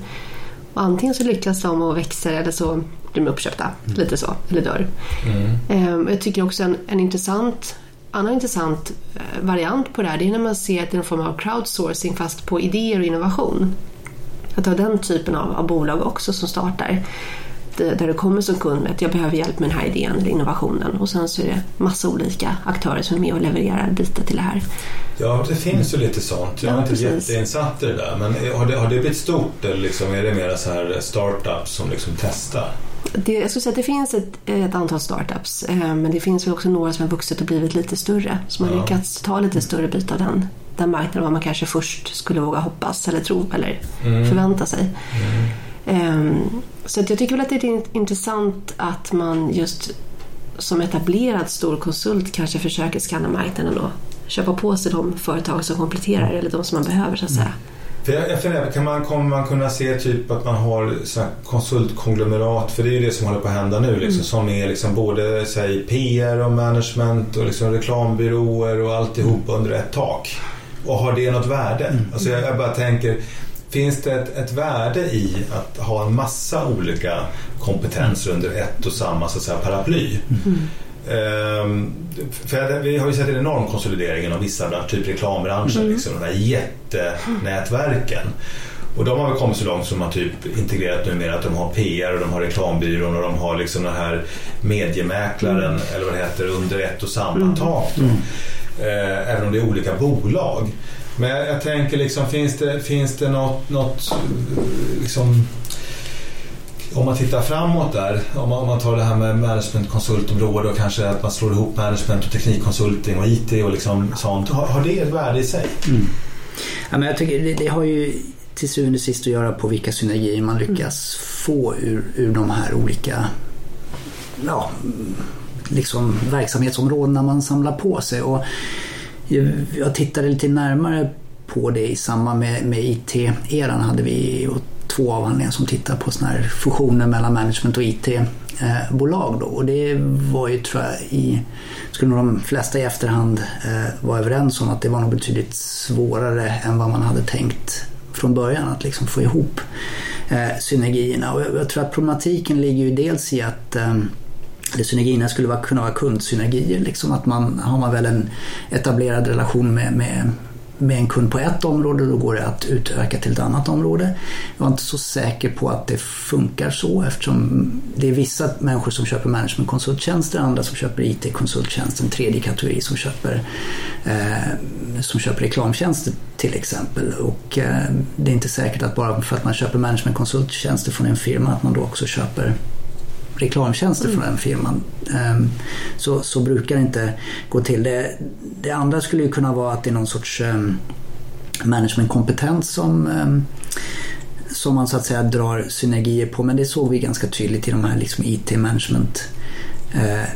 Och antingen så lyckas de och växer eller så blir de uppköpta, mm. lite så, eller dör. Mm. Ehm, jag tycker också en, en intressant annan intressant eh, variant på det här det är när man ser att det är en form av crowdsourcing fast på idéer och innovation. Att ha den typen av, av bolag också som startar. där du kommer som kund med att jag behöver hjälp med den här idén eller innovationen och sen så är det massa olika aktörer som är med och levererar bitar till det här. Ja, det finns ju lite sånt. Jag är ja, inte precis. jätteinsatt i det där. Men har det, har det blivit stort eller liksom, är det mer så här startups som liksom testar? Det, jag skulle säga att det finns ett, ett antal startups eh, men det finns väl också några som har vuxit och blivit lite större. Som har ja. lyckats ta lite större bit av den den marknaden vad man kanske först skulle våga hoppas eller tro eller mm. förvänta sig. Mm. Um, så jag tycker väl att det är intressant att man just som etablerad stor konsult kanske försöker skanna marknaden och köpa på sig de företag som kompletterar eller de som man behöver så att säga. För jag, jag funderar, kan man, kommer man kunna se typ att man har konsultkonglomerat, för det är ju det som håller på att hända nu, liksom, mm. som är liksom både säg, PR och management och liksom reklambyråer och alltihop under ett tak. Och har det något värde? Mm. Alltså jag, jag, bara tänker, finns det ett, ett, värde i att ha en massa olika kompetenser under ett och samma så att säga, paraply? Mm. Um, för vi har ju sett en enorm konsolidering inom vissa typ reklambranschen, mm. liksom, de här jättenätverken. Och de har väl kommit så långt som man typ integrerat numera att de har PR och de har reklambyrån och de har liksom den här mediemäklaren mm. eller vad det heter under ett och samma mm. tak. Mm eh, även om det är olika bolag. Men jag, jag tänker liksom, finns det, finns det något, något liksom, om man tittar framåt där, om man, om man tar det här med managementkonsultområde och kanske att man slår ihop management och teknikkonsulting och IT och liksom sånt. Har, har det ett värde i sig? Mm. Ja, men jag tycker det, det, har ju till syvende och sist att göra på vilka synergier man lyckas få ur, ur de här olika ja, liksom verksamhetsområdena man samlar på sig. Och jag tittade lite närmare på det i samband med, med IT-eran hade vi två avhandlingar som tittar på såna här fusioner mellan management och IT-bolag. Eh, då. Och det var ju, tror jag, i, skulle nog de flesta i efterhand eh, vara överens om att det var nog betydligt svårare än vad man hade tänkt från början att liksom få ihop eh, synergierna. Och jag, jag, tror att problematiken ligger ju dels i att eh, synergierna skulle vara, kunna vara kundsynergier. Liksom att man, har man väl en etablerad relation med, med med en kund på ett område då går det att utöka till ett annat område. Jag är inte så säker på att det funkar så eftersom det är vissa människor som köper managementkonsulttjänster, andra som köper IT-konsulttjänster, en tredje kategori som köper, eh, som köper reklamtjänster till exempel. Och eh, det är inte säkert att bara för att man köper managementkonsulttjänster från en firma att man då också köper reklamtjänster mm. från den firman. Ehm, så, så brukar det inte gå till. Det, det andra skulle ju kunna vara att det är någon sorts ehm, managementkompetens som ehm, som man så att säga drar synergier på men det såg vi ganska tydligt i de här liksom IT-management eh,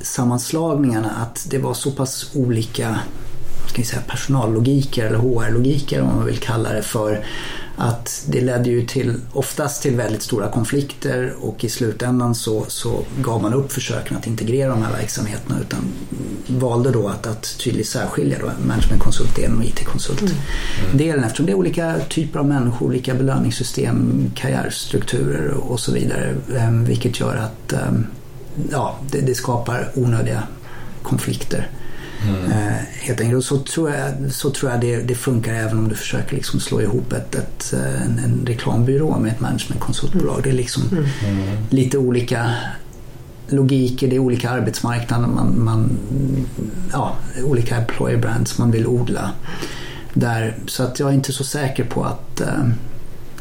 sammanslagningarna att det var så pass olika ska vi säga, personallogiker eller HR-logiker om man vill kalla det för att det ledde ju till, oftast till väldigt stora konflikter och i slutändan så, så gav man upp försöken att integrera de här verksamheterna utan valde då att, att tydligt särskilja då managementkonsultdelen och IT-konsultdelen mm. eftersom det är olika typer av människor, olika belöningssystem, karriärstrukturer och så vidare ehm, vilket gör att ehm, ja, det, det skapar onödiga konflikter. Mm. Eh, helt enkelt. Och så tror jag, så tror jag det, det funkar även om du försöker liksom slå ihop ett, ett, eh, en, en reklambyrå med ett managementkonsultbolag. Det är liksom mm. mm. lite olika logiker, det är olika arbetsmarknader, man, man, ja, olika employer brands man vill odla. Där, så att jag är inte så säker på att, äh,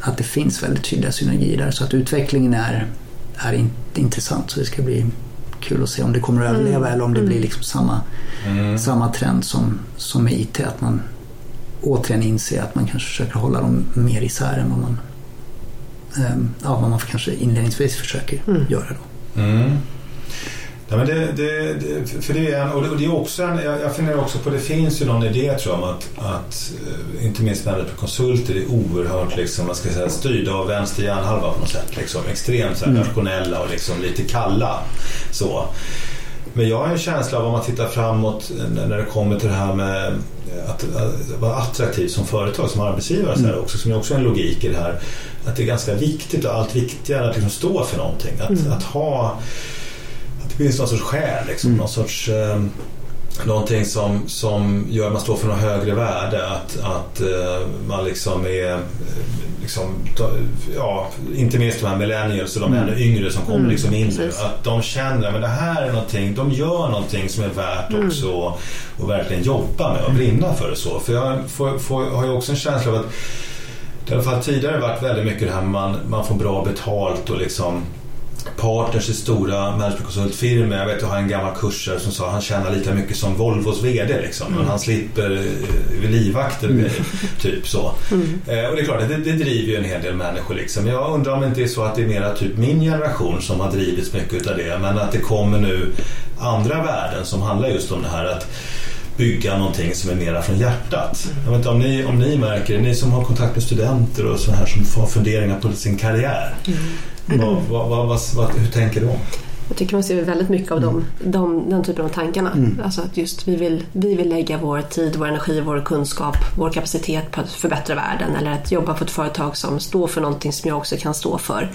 att det finns väldigt tydliga synergier där. Så att utvecklingen är, är in, intressant. Så det ska bli kul att se om det kommer att överleva mm. eller om det blir mm. liksom samma, mm. samma trend som, som med IT. Att man återigen inser att man kanske försöker hålla dem mer isär än vad man, um, ja, vad man kanske inledningsvis försöker mm. göra. Då. Mm. Ja, men det, det, det, för det är, och det, är också en, jag, jag funderar också på, det finns ju någon idé tror jag om att, att eh, inte minst är konsulter är oerhört liksom, vad ska säga, styrda av vänster hjärnhalva på något sätt. Liksom, extremt så här, mm. nationella och liksom lite kalla. Så. Men jag har en känsla av om man tittar framåt när det kommer till det här med att, att vara attraktiv som företag, som arbetsgivare mm. så här också, som är också en logik i det här. Att det är ganska viktigt och allt viktigare att liksom stå för någonting. Att, mm. att ha det finns någon sorts skäl, liksom, mm. någon sorts eh, någonting som, som gör att man står för något högre värde. Att, att uh, man liksom är, eh, liksom, ja, inte minst de här millennials och de mm. ännu yngre som kommer mm, liksom in nu. Att de känner att det här är någonting, de gör någonting som är värt mm. också att verkligen jobba med och brinna för det så. För jag får, får, har ju också en känsla av att det har i alla fall tidigare varit väldigt mycket det här man, man får bra betalt och liksom partners i stora managementkonsultfirmor. Jag vet jag har en gammal kursare som sa att han tjänar lika mycket som Volvos VD liksom. Men mm. han slipper eh, livvakter mm. typ så. Mm. Eh, och det är klart, det, det driver ju en hel del människor liksom. Jag undrar om det inte är så att det är mera typ min generation som har drivits mycket av det. Men att det kommer nu andra värden som handlar just om det här att bygga någonting som är mera från hjärtat. Jag vet inte om ni, om ni märker det, ni som har kontakt med studenter och så här som får funderingar på sin karriär. Mm. Vad, vad, vad, hur tänker du? Jag tycker man ser väldigt mycket av dem, de, den typen av tankarna. Mm. Alltså att just vi vill, vi vill lägga vår tid, vår energi, vår kunskap, vår kapacitet på att förbättra världen eller att jobba på ett företag som står för någonting som jag också kan stå för.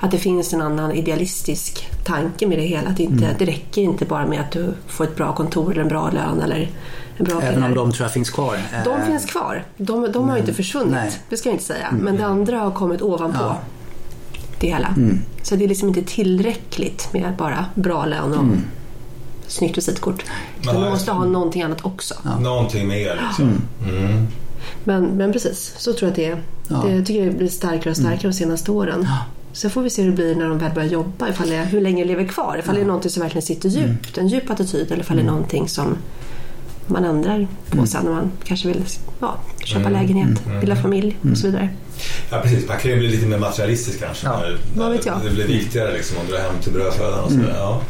Att det finns en annan idealistisk tanke med det hela. Att det, inte, mm. det räcker inte bara med att du får ett bra kontor eller en bra lön eller en bra Även om de tror jag finns kvar? De äh... finns kvar. De, de har inte försvunnit, Nej. det ska jag inte säga. Men det andra har kommit ovanpå. Ja det hela. Mm. Så det är liksom inte tillräckligt med bara bra lön och mm. snyggt visitkort. Man måste ha någonting annat också. Ja. Någonting mer liksom. Mm. mm. Men, men precis, så tror jag att det är. Ja. Det, jag tycker det blir starkare och starkare de senaste åren. Sen får vi se hur det blir när de väl börjar jobba, ifall det, hur länge lever kvar. Ifall det är någonting som verkligen sitter djupt, en djup attityd eller ifall det är någonting som man ändrar på sen när man kanske vill ja, köpa lägenhet, bilda familj och så vidare. Ja precis, man kan ju bli lite mer materialistisk kanske. Ja, när, vad vet jag. Det blir viktigare liksom om du är hem till brödfödan och sådär. Ja.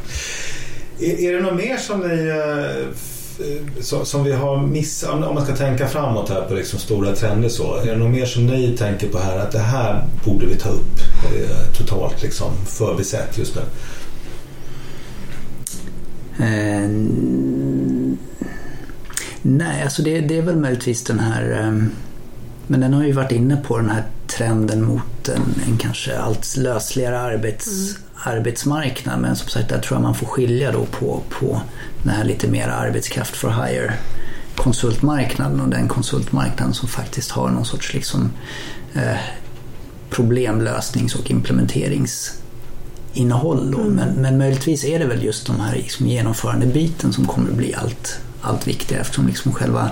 Är, är det något mer som ni eh, eh, så, som vi har missat, om om man ska tänka framåt här på liksom stora trender så. Är det något mer som ni tänker på här att det här borde vi ta upp eh, totalt liksom förbisett just nu? Eh, nej, alltså det, det är väl möjligtvis den här... Eh, men den har ju varit inne på den här trenden mot en, en kanske allt lösligare arbets, arbetsmarknad. Men som sagt, där tror jag man får skilja då på, på den här lite mer arbetskraft for hire konsultmarknaden och den konsultmarknaden som faktiskt har någon sorts liksom eh, problemlösnings och implementeringsinnehåll. Då. Men, men möjligtvis är det väl just de här liksom genomförandebiten som kommer att bli allt, allt viktigare eftersom liksom själva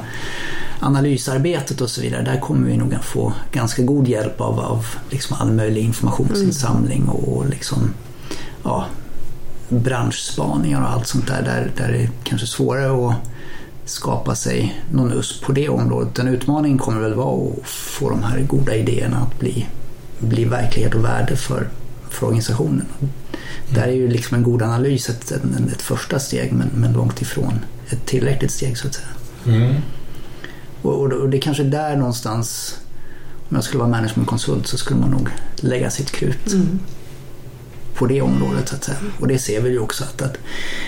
analysarbetet och så vidare, där kommer vi nog att få ganska god hjälp av, av liksom all möjlig informationsinsamling och, och liksom, ja, branschspaningar och allt sånt där, där, där det är kanske svårare att skapa sig någon USP på det området. En utmaning kommer väl vara att få de här goda idéerna att bli, bli verklighet och värde för, för organisationen. Där är ju liksom en god analys ett, ett, ett första steg men, men långt ifrån ett tillräckligt steg så att säga. Mm. Och, och, och det är kanske där någonstans, om jag skulle vara managementkonsult så skulle man nog lägga sitt krut på det området så att säga. Och det ser vi ju också att, att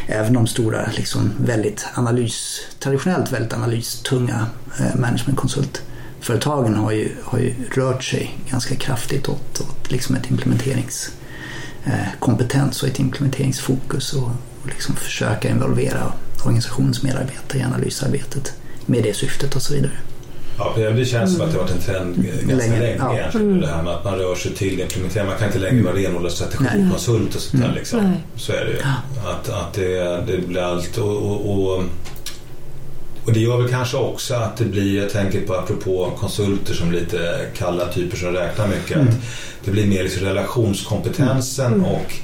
även de stora, liksom väldigt analys, traditionellt väldigt analystunga eh, managementkonsultföretagen har ju, har ju rört sig ganska kraftigt åt, åt liksom ett implementeringskompetens eh, och ett implementeringsfokus och, och liksom försöka involvera organisationsmedarbetare i analysarbetet med det syftet och så vidare. Ja, det känns som att det har varit en trend ganska Länge, länge, ja. egentligen. Det här med att man rör sig till implementering. Man kan inte längre vara renodlad strategikonsult och sånt där. Liksom. Nej. Så är det ju. Att, att det, det blir allt och, och, och, och det gör väl kanske också att det blir, jag tänker på apropå konsulter som lite kalla typer som räknar mycket. Att det blir mer liksom relationskompetensen och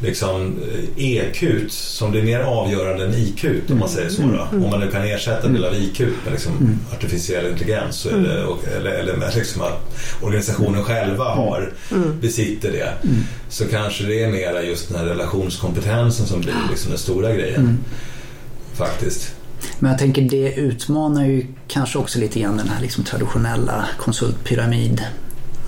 liksom EQ som blir mer avgörande än IQ om man säger så. Då. Om man nu kan ersätta en del av IQ med liksom artificiell intelligens så är det, eller, eller med liksom att organisationen själva har, besitter det. Så kanske det är mera just den här relationskompetensen som blir liksom den stora grejen. Faktiskt. Men jag tänker det utmanar ju kanske också lite grann den här liksom traditionella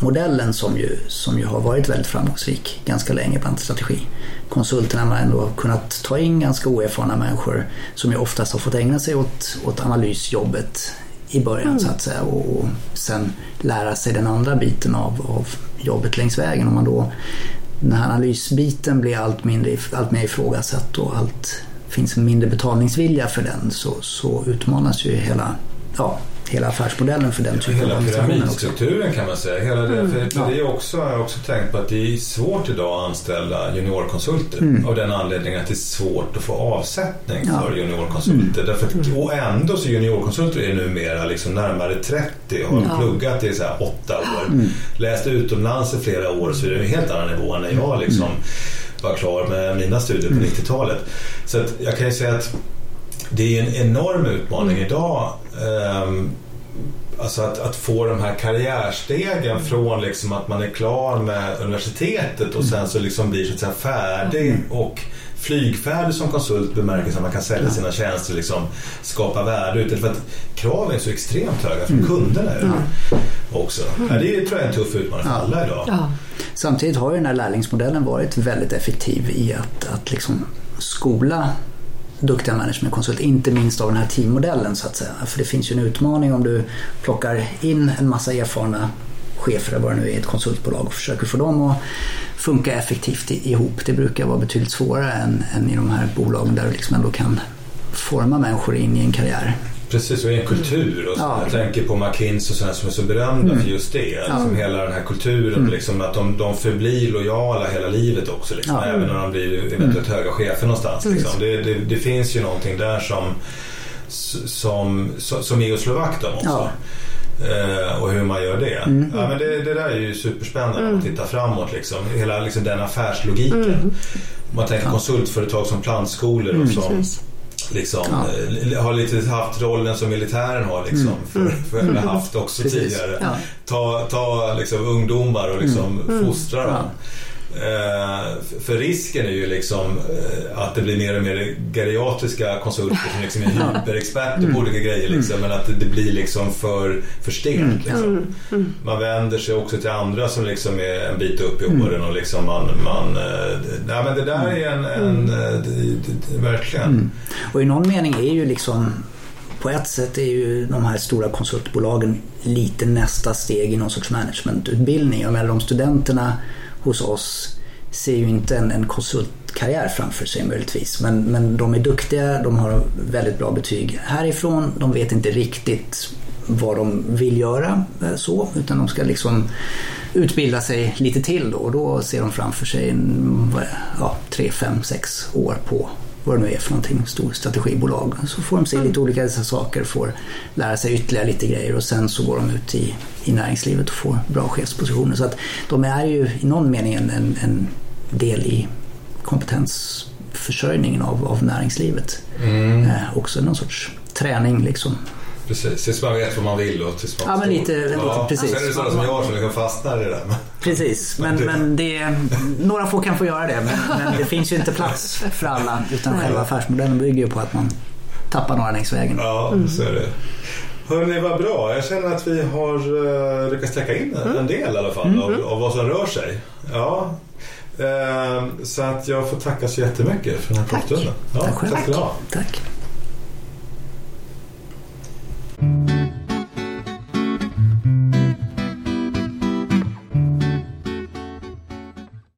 konsultpyramidmodellen som ju, som ju har varit väldigt framgångsrik ganska länge bland strategikonsulterna. Man har ändå kunnat ta in ganska oerfarna människor som ju oftast har fått ägna sig åt, åt analysjobbet i början så att säga och, och sen lära sig den andra biten av, av jobbet längs vägen. Om man då den här analysbiten blir allt, mindre, allt mer ifrågasatt och allt finns en mindre betalningsvilja för den så, så utmanas ju hela, ja, hela affärsmodellen för den typen av Hela organisationer också. pyramidstrukturen kan man säga. Hela det, för, för det är också, jag har också tänkt på att det är svårt idag att anställa juniorkonsulter. Av den anledningen att det är svårt att få avsättning Ja. för juniorkonsulter. Därför att, och ändå så juniorkonsulter är numera liksom närmare 30 har Ja. pluggat i så här åtta år. Läst utomlands i flera år så är det en helt annan nivå än när jag liksom var klar med mina studier på 90-talet. Så jag kan ju säga att det är en enorm utmaning idag. ehm, Alltså att, att få de här karriärstegen från liksom att man är klar med universitetet och sen så liksom blir så att säga färdig och flygfärdig som konsult bemärkelsen att man kan sälja sina tjänster och liksom skapa värde ute. För att kraven är så extremt höga från kunderna ju också. Ja, det är, tror jag är en tuff utmaning för alla idag. Ja. Samtidigt har ju den här lärlingsmodellen varit väldigt effektiv i att, att liksom skola duktiga managementkonsulter, inte minst av den här teammodellen så att säga. För det finns ju en utmaning om du plockar in en massa erfarna chefer eller vad det nu är i ett konsultbolag och försöker få dem att funka effektivt ihop. Det brukar vara betydligt svårare än, än i de här bolagen där du liksom ändå kan forma människor in i en karriär. Precis, och en kultur. Och så. Ja. Jag tänker på McKinsey och sådana som är så berömda för just det. Liksom hela den här kulturen, liksom, att de, de förblir lojala hela livet också. Liksom, Ja. Även när de blir eventuellt höga chefer någonstans. Liksom. Det, det, det finns ju någonting där som, som, som är att slå vakt om också. Ja. Eh, och hur man gör det. Mm. Ja, men det, det där är ju superspännande Mm. man tittar framåt. Liksom. Hela liksom, den affärslogiken. Mm. Man tänker konsultföretag som plantskolor Mm. och som. Liksom, Ja. eh, har lite haft rollen som militären har liksom, Mm. för, för, eller haft också Precis. tidigare. Ja. Ta, ta liksom, ungdomar och liksom, Mm. fostra dem. F- för risken är ju liksom eh, att det blir mer och mer geriatriska konsulter som liksom är hyperexperter Mm. på olika grejer. Liksom, men att det, blir liksom för, för stelt. Mm. Liksom. Mm. Man vänder sig också till andra som liksom är en bit upp i åren och liksom man... man eh, nej, men det där är en... en eh, det, det, det, verkligen. Mm. Och i någon mening är ju liksom på ett sätt är ju de här stora konsultbolagen lite nästa steg i någon sorts managementutbildning. Jag menar de studenterna hos oss ser ju inte en, en konsultkarriär framför sig möjligtvis. Men, men de är duktiga, de har väldigt bra betyg härifrån. De vet inte riktigt vad de vill göra eh, så utan de ska liksom utbilda sig lite till då, och då ser de framför sig en, ja, tre, fem, sex år på vad det nu är för någonting, stor strategibolag. Så får de se lite olika saker, får lära sig ytterligare lite grejer och sen så går de ut i, i näringslivet och får bra chefspositioner. Så att de är ju i någon mening en, en, en del i kompetensförsörjningen av, av näringslivet. Mm, Eh, också någon sorts träning liksom. Precis, tills man vet vad man vill och tills man Ja, men lite- lite precis. Sen är det sådana som jag som liksom fastnar i det där. Precis, men, men det, några få kan få göra det. Men, men det finns ju inte plats för alla. Utan själva affärsmodellen bygger ju på att man tappar några längs vägen. Ja, så är det. Hörni, vad bra. Jag känner att vi har uh, lyckats täcka in en, en del i alla fall av, av vad som rör sig. Ja. Eh, så att jag får tacka så jättemycket för den här Tack. pratstunden. Ja, Tack själv. Tack. Bye.